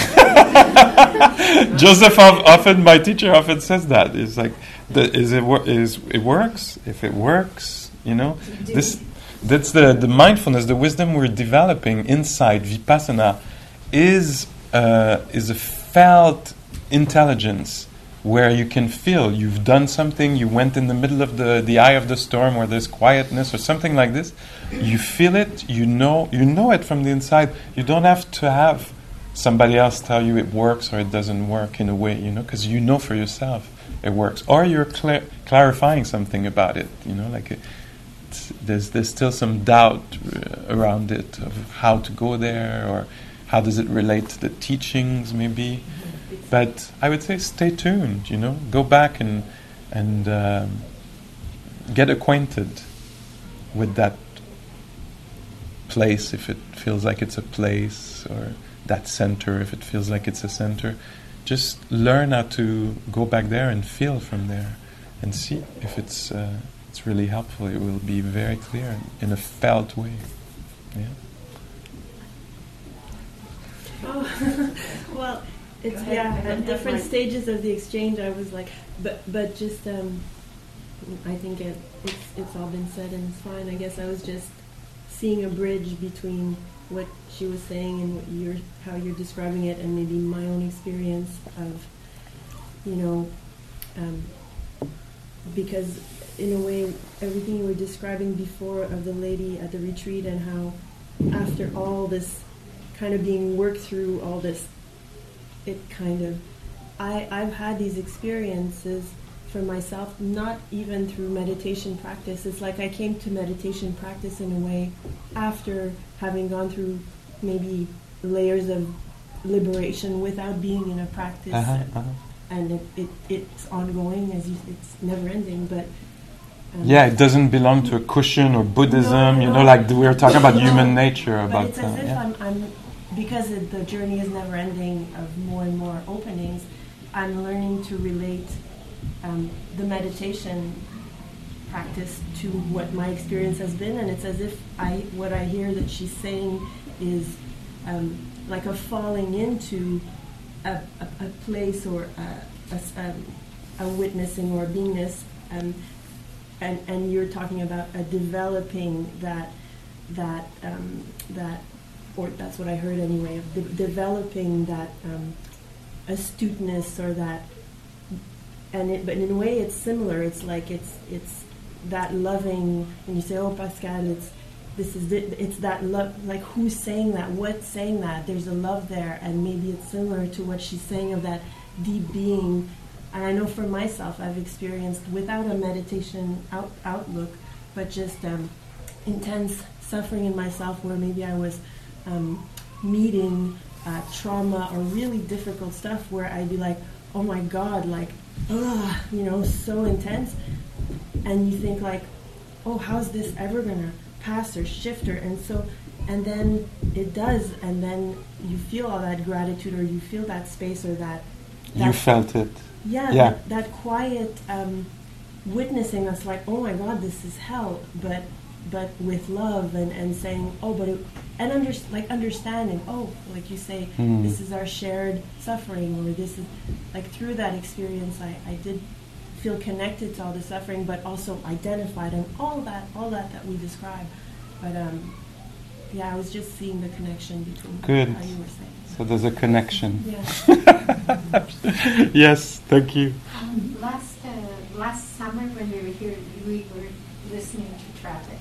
S1: Joseph often, my teacher often says that. It's like, the, is it is it works? If it works, you know, this that's the the mindfulness, the wisdom we're developing inside vipassana is uh, is a felt intelligence where you can feel you've done something, you went in the middle of the, the eye of the storm where there's quietness or something like this. You feel it, you know you know it from the inside. You don't have to have somebody else tell you it works or it doesn't work in a way, you know, because you know for yourself it works. Or you're cl- clarifying something about it, you know, like it, there's, there's still some doubt uh, around it of how to go there or how does it relate to the teachings, maybe. But I would say stay tuned, you know, go back and, and um, get acquainted with that place if it feels like it's a place or that center if it feels like it's a center. Just learn how to go back there and feel from there and see if it's, uh, it's really helpful. It will be very clear in a felt way. Yeah.
S4: Oh, well, it's
S2: ahead.
S4: yeah. At
S2: have
S4: different stages of the exchange, I was like, but but just um, I think it it's it's all been said and it's fine. I guess I was just seeing a bridge between what she was saying and what you're how you're describing it, and maybe my own experience of, you know, um, because in a way everything you were describing before of the lady at the retreat and how after all this kind of being worked through all this it kind of I, I've had these experiences for myself, not even through meditation practice. It's like I came to meditation practice in a way after having gone through maybe layers of liberation without being in a practice.
S1: Uh-huh, uh-huh.
S4: And it, it, it's ongoing, as you, it's never ending. But um,
S1: Yeah, it doesn't belong to a cushion or Buddhism,
S4: No,
S1: you know, like we were talking about human nature,
S4: But
S1: about
S4: it's
S1: uh,
S4: if
S1: yeah.
S4: I'm, I'm because it, the journey is never ending of more and more openings. I'm learning to relate um, the meditation practice to what my experience has been, and it's as if I what I hear that she's saying is um, like a falling into a, a, a place or a, a um, witnessing or a beingness, um, and and you're talking about a developing that that um, that or that's what I heard anyway of de- developing that um, astuteness or that and it, but in a way it's similar. It's like it's it's that loving and you say oh Pascal it's this is the, it's that love like who's saying that what's saying that? There's a love there and maybe it's similar to what she's saying of that deep being. And I know for myself I've experienced without a meditation out, outlook but just um, intense suffering in myself where maybe I was um, meeting uh, trauma or really difficult stuff where I'd be like, oh my God, like, ugh, you know, so intense. And you think like, oh, how's this ever gonna pass or shift or and so and then it does and then you feel all that gratitude or you feel that space or that, that
S1: You felt it.
S4: yeah,
S1: Yeah.
S4: That, that quiet um, witnessing us like, oh my God, this is hell, but but with love and, and saying, oh, but it, and under, like understanding, oh, like you say,
S1: Hmm.
S4: this is our shared suffering, or this is like through that experience, I, I did feel connected to all the suffering, but also identified and all that, all that that we describe. But um, yeah, I was just seeing the connection between
S1: Good.
S4: how you were saying.
S1: So there's a connection.
S4: Yeah.
S1: yes, thank you.
S5: Um, last uh, last summer when we were here, we were listening to traffic.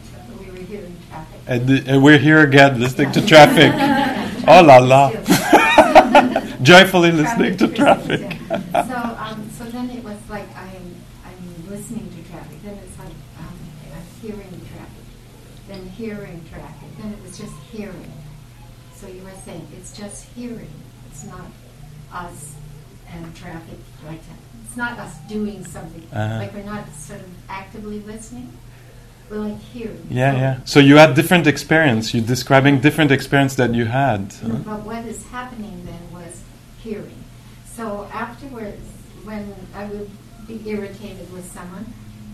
S5: We were hearing traffic.
S1: And, uh, and we're here again listening to traffic. Oh la la. Joyfully listening to traffic.
S5: yeah. So um, so then it was like I'm I'm listening to traffic. Then it's like um, I'm hearing traffic. Then hearing traffic. Then it was just hearing. So you were saying it's just hearing. It's not us and traffic like that. It's not us doing something.
S1: Uh-huh.
S5: Like we're not sort of actively listening. We're like hearing.
S1: Yeah,
S5: So-
S1: yeah. So you had different experience. You're describing different experience that you had.
S5: No, But what is happening then was hearing. So afterwards, when I would be irritated with someone,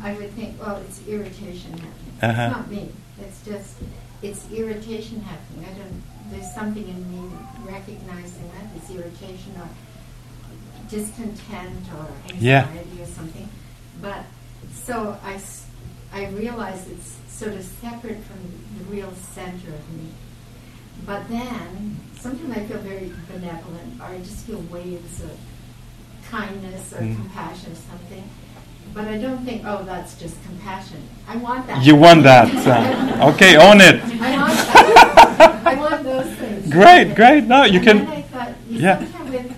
S5: I would think, well, it's irritation happening.
S1: Uh-huh.
S5: It's not me. It's just, it's irritation happening. I don't, there's something in me recognizing that it's irritation or discontent or
S1: Yeah.
S5: anxiety or something. But, so I, s- I realize it's sort of separate from the real center of me. But then, sometimes I feel very benevolent, or I just feel waves of kindness or
S1: Mm.
S5: compassion or something. But I don't think, oh, that's just compassion. I want that.
S1: You want that. uh, okay, own it.
S5: I want that. I want those things.
S1: Great, great. No, you
S5: and
S1: can.
S5: Then I thought, you
S1: Yeah.
S5: with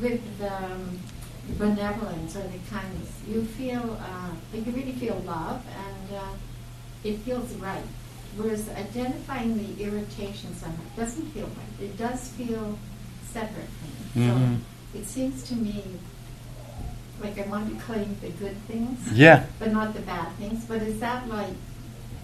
S5: with um, benevolence or the kindness, you feel uh, like you really feel love, and uh, it feels right. Whereas identifying the irritation somehow doesn't feel right. It does feel separate from it.
S1: Mhm.
S5: So it seems to me like I want to claim the good things,
S1: Yeah.
S5: but not the bad things. But is that like,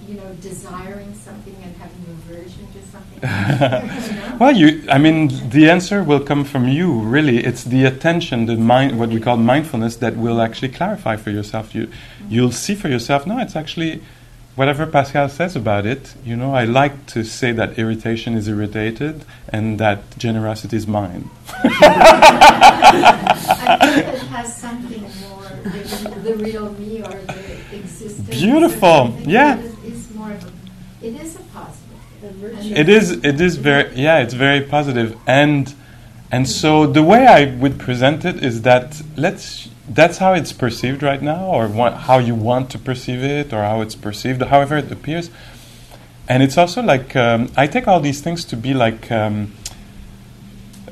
S5: you know, desiring something and having aversion to something? You know?
S1: well, you. I mean, the answer will come from you. Really, it's the attention, the mind, what we call mindfulness, that will actually clarify for yourself. You, mm-hmm. you'll see for yourself. No, it's actually whatever Pascal says about it. You know, I like to say that irritation is irritated and that generosity is mine.
S5: I think it has something more than the real me or the existence.
S1: Beautiful. Yeah.
S5: It is, it's more of a, it is a positive.
S1: It is. It is very. Yeah, it's very positive. positive, and and so the way I would present it is that let's. That's how it's perceived right now, or what, how you want to perceive it, or how it's perceived, however it appears. And it's also like um, I take all these things to be like um,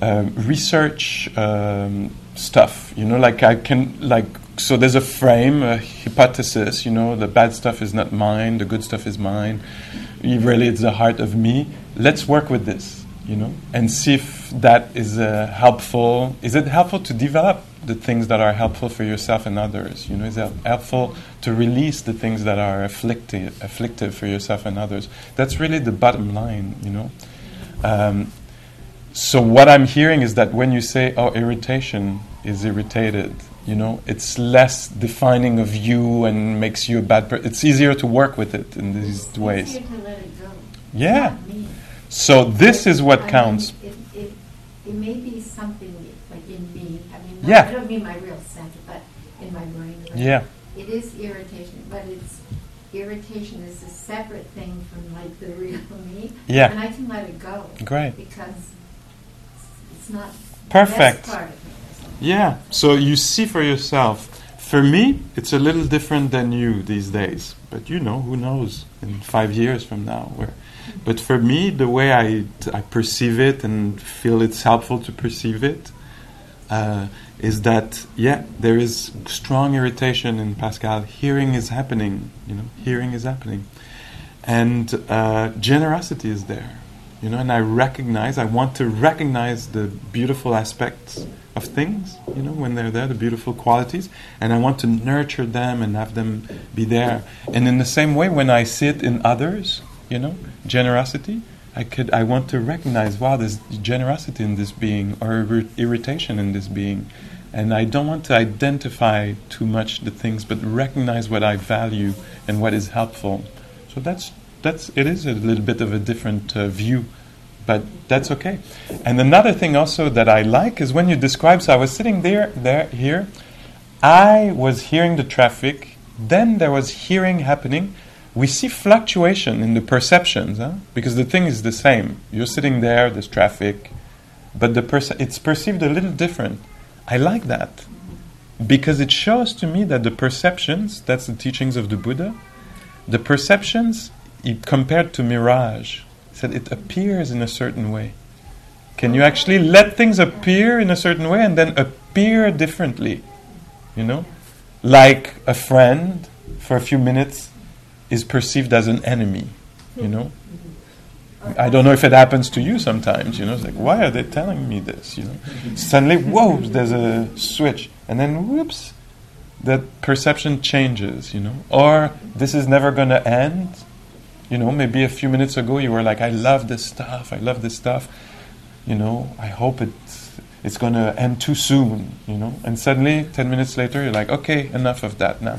S1: um, research um, stuff. You know, like I can like so there's a frame, a hypothesis. You know, the bad stuff is not mine, the good stuff is mine. Really, it's the heart of me. Let's work with this. You know, and see if that is uh, helpful. Is it helpful to develop the things that are helpful for yourself and others? You know, is it helpful to release the things that are afflictive, afflictive for yourself and others? That's really the bottom line. You know. Um, so what I'm hearing is that when you say, "Oh, irritation is irritated," you know, it's less defining of you and makes you a bad person. It's easier to work with it in these
S5: it's
S1: ways.
S5: easier to let it go.
S1: Yeah. So this is
S5: I
S1: what
S5: mean,
S1: counts.
S5: It, it, it may be something like in me. I mean,
S1: Yeah.
S5: I don't mean my real center, but in my brain.
S1: Yeah.
S5: It is irritation, but it's irritation is a separate thing from like the real me.
S1: Yeah.
S5: And I can let it go.
S1: Great.
S5: Because it's not
S1: Perfect.
S5: the best part of me. or something.
S1: Yeah. So you see for yourself. For me, it's a little different than you these days. But you know, who knows in five years from now where. But for me, the way I, I perceive it and feel it's helpful to perceive it uh, is that yeah, there is strong irritation in Pascal. Hearing is happening. You know, hearing is happening, and uh, generosity is there. You know, and I recognize, I want to recognize the beautiful aspects of things, you know, when they're there, the beautiful qualities, and I want to nurture them and have them be there. And in the same way, when I see it in others, you know, generosity, I could, I want to recognize, wow, there's generosity in this being, or ir- irritation in this being, and I don't want to identify too much the things, but recognize what I value and what is helpful. So that's that's it is a little bit of a different uh, view, but that's okay. And another thing also that I like is when you describe. So I was sitting there, there, here. I was hearing the traffic. Then there was hearing happening. We see fluctuation in the perceptions, huh? because the thing is the same. You're sitting there. There's traffic, but the perce- it's perceived a little different. I like that because it shows to me that the perceptions. That's the teachings of the Buddha the perceptions he compared to mirage said it appears in a certain way can you actually let things appear in a certain way and then appear differently you know like a friend for a few minutes is perceived as an enemy you know I don't know if it happens to you sometimes, you know. It's like, why are they telling me this? You know, suddenly, whoa, there's a switch, and then whoops, that perception changes, you know. Or this is never going to end. You know, maybe a few minutes ago you were like, I love this stuff, I love this stuff. You know, I hope it's, it's going to end too soon, you know. And suddenly, 10 minutes later, you're like, okay, enough of that now.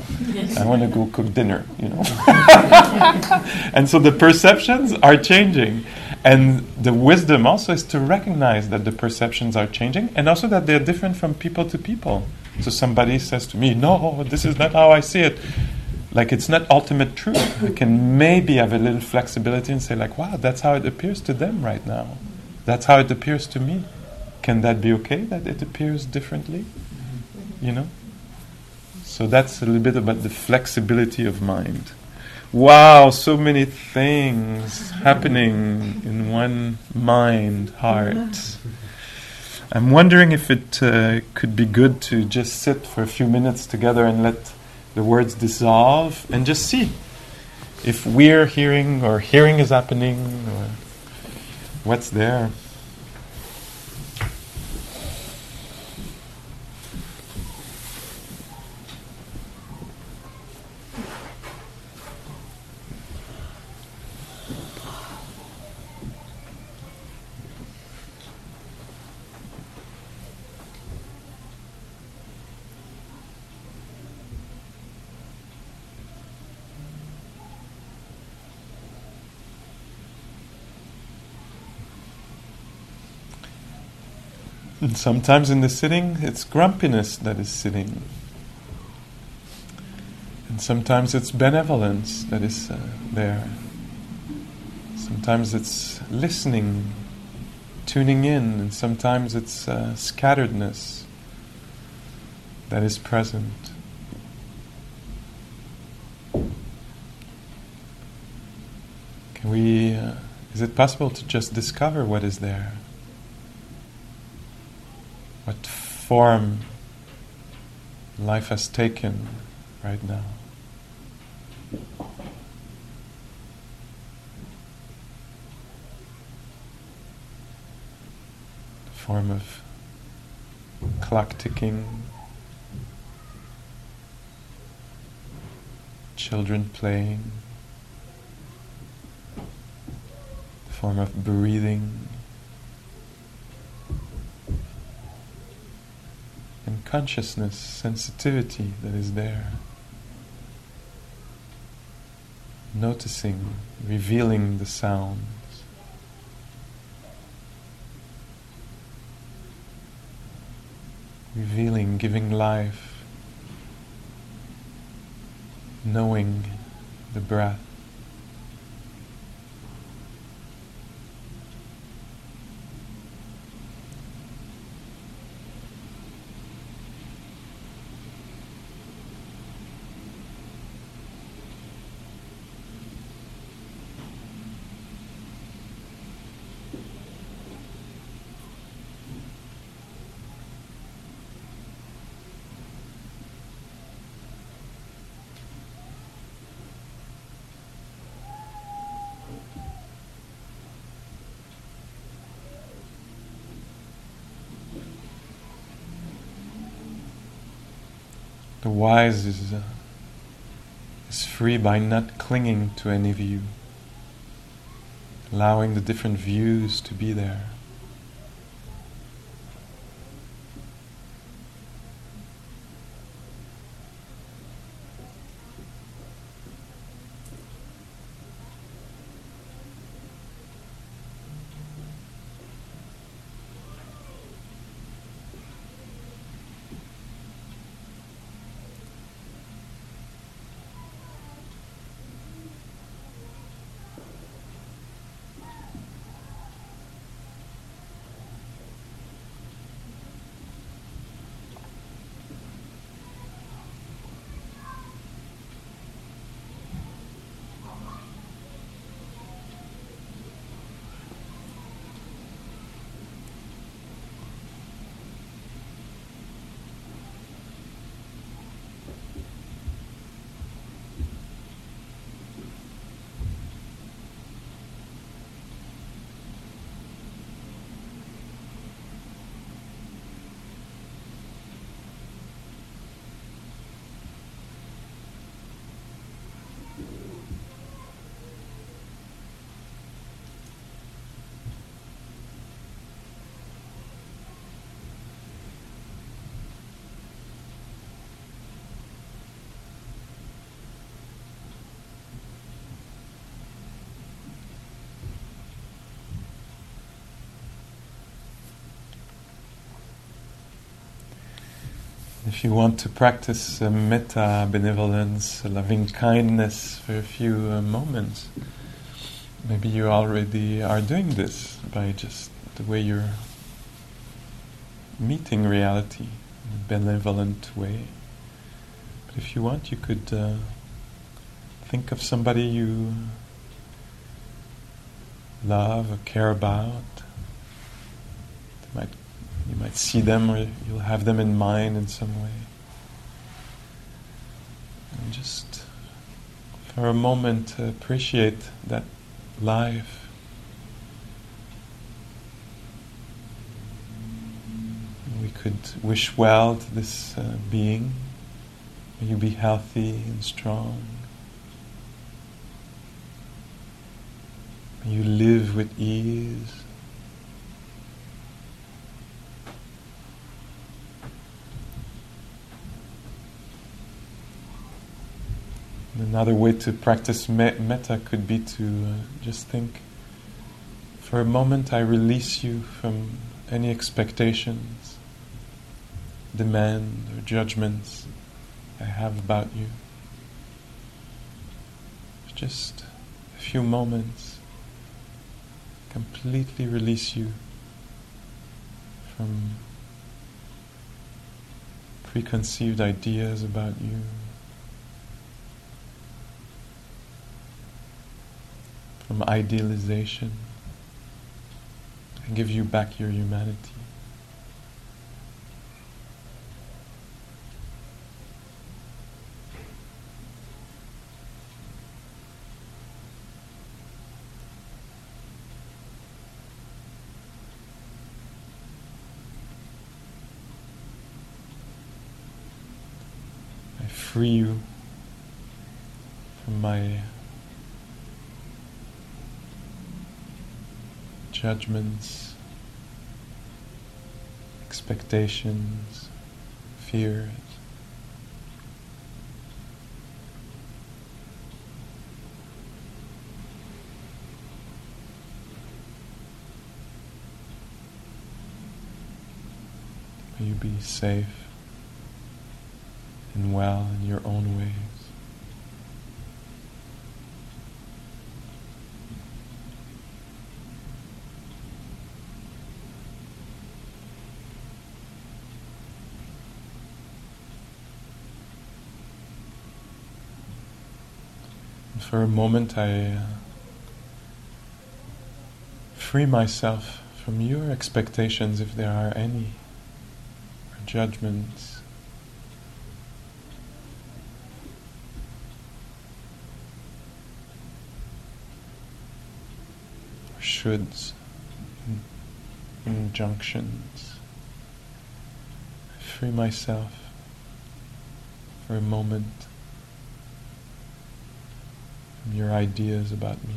S1: I want to go cook dinner, you know. and so the perceptions are changing. And the wisdom also is to recognize that the perceptions are changing and also that they're different from people to people. So somebody says to me, No, this is not how I see it. Like it's not ultimate truth. I can maybe have a little flexibility and say, like, wow, that's how it appears to them right now. That's how it appears to me. Can that be okay that it appears differently? You know? So that's a little bit about the flexibility of mind. Wow, so many things happening in one mind, heart. I'm wondering if it uh, could be good to just sit for a few minutes together and let the words dissolve and just see if we're hearing or hearing is happening or what's there. And sometimes in the sitting, it's grumpiness that is sitting. And sometimes it's benevolence that is uh, there. Sometimes it's listening, tuning in, and sometimes it's uh, scatteredness that is present. Can we, uh, is it possible to just discover what is there? What form life has taken right now. The form of clock ticking, children playing, the form of breathing. and consciousness, sensitivity that is there. Noticing, revealing the sounds. Revealing, giving life, knowing the breath. Wise is, uh, is free by not clinging to any view, allowing the different views to be there. If you want to practice uh, metta, benevolence, loving kindness for a few uh, moments, maybe you already are doing this by just the way you're meeting reality in a benevolent way. But if you want, you could uh, think of somebody you love or care about. Might see them or you'll have them in mind in some way. And just for a moment appreciate that life. We could wish well to this uh, being. May you be healthy and strong. May you live with ease. Another way to practice me- metta could be to uh, just think for a moment I release you from any expectations, demand, or judgments I have about you. Just a few moments completely release you from preconceived ideas about you. From idealization and give you back your humanity. I free you from my judgments, expectations, fears. May you be safe and well in your own ways. For a moment I uh, free myself from your expectations, if there are any, or judgments. Shoulds, injunctions. I free myself for a moment your ideas about me.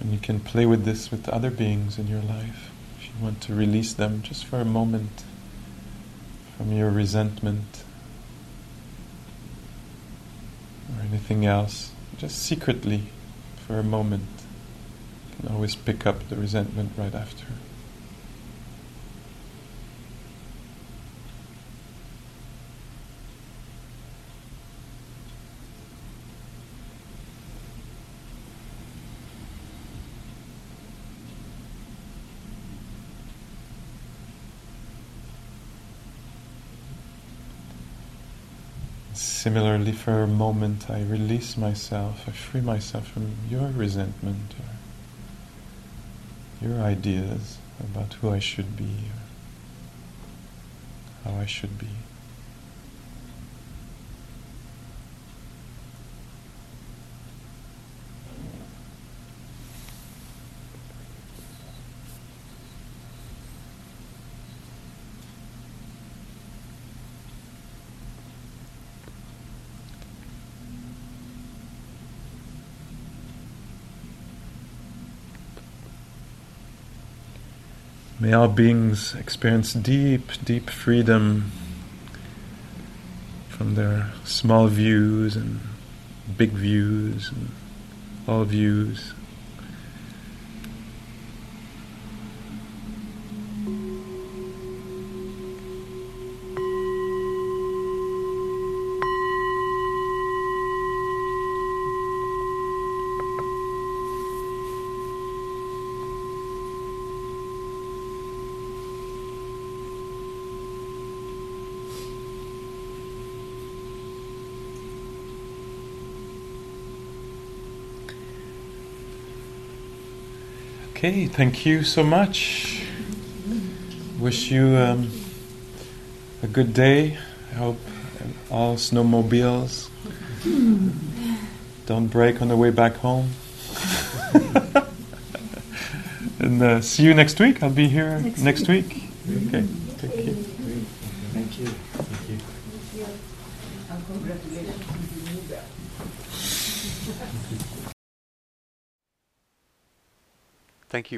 S1: And you can play with this with other beings in your life. If you want to release them just for a moment from your resentment or anything else, just secretly for a moment. You can always pick up the resentment right after. Similarly, for a moment, I release myself, I free myself from your resentment or your ideas about who I should be or how I should be. May all beings experience deep, deep freedom from their small views and big views and all views. Okay, thank you so much. Wish you um, a good day. I hope all snowmobiles don't break on the way back home. and uh, see you next week. I'll be here next, next week. week. Okay, thank you.
S6: Thank you. Thank you.
S3: And congratulations to the new girl.
S7: Thank you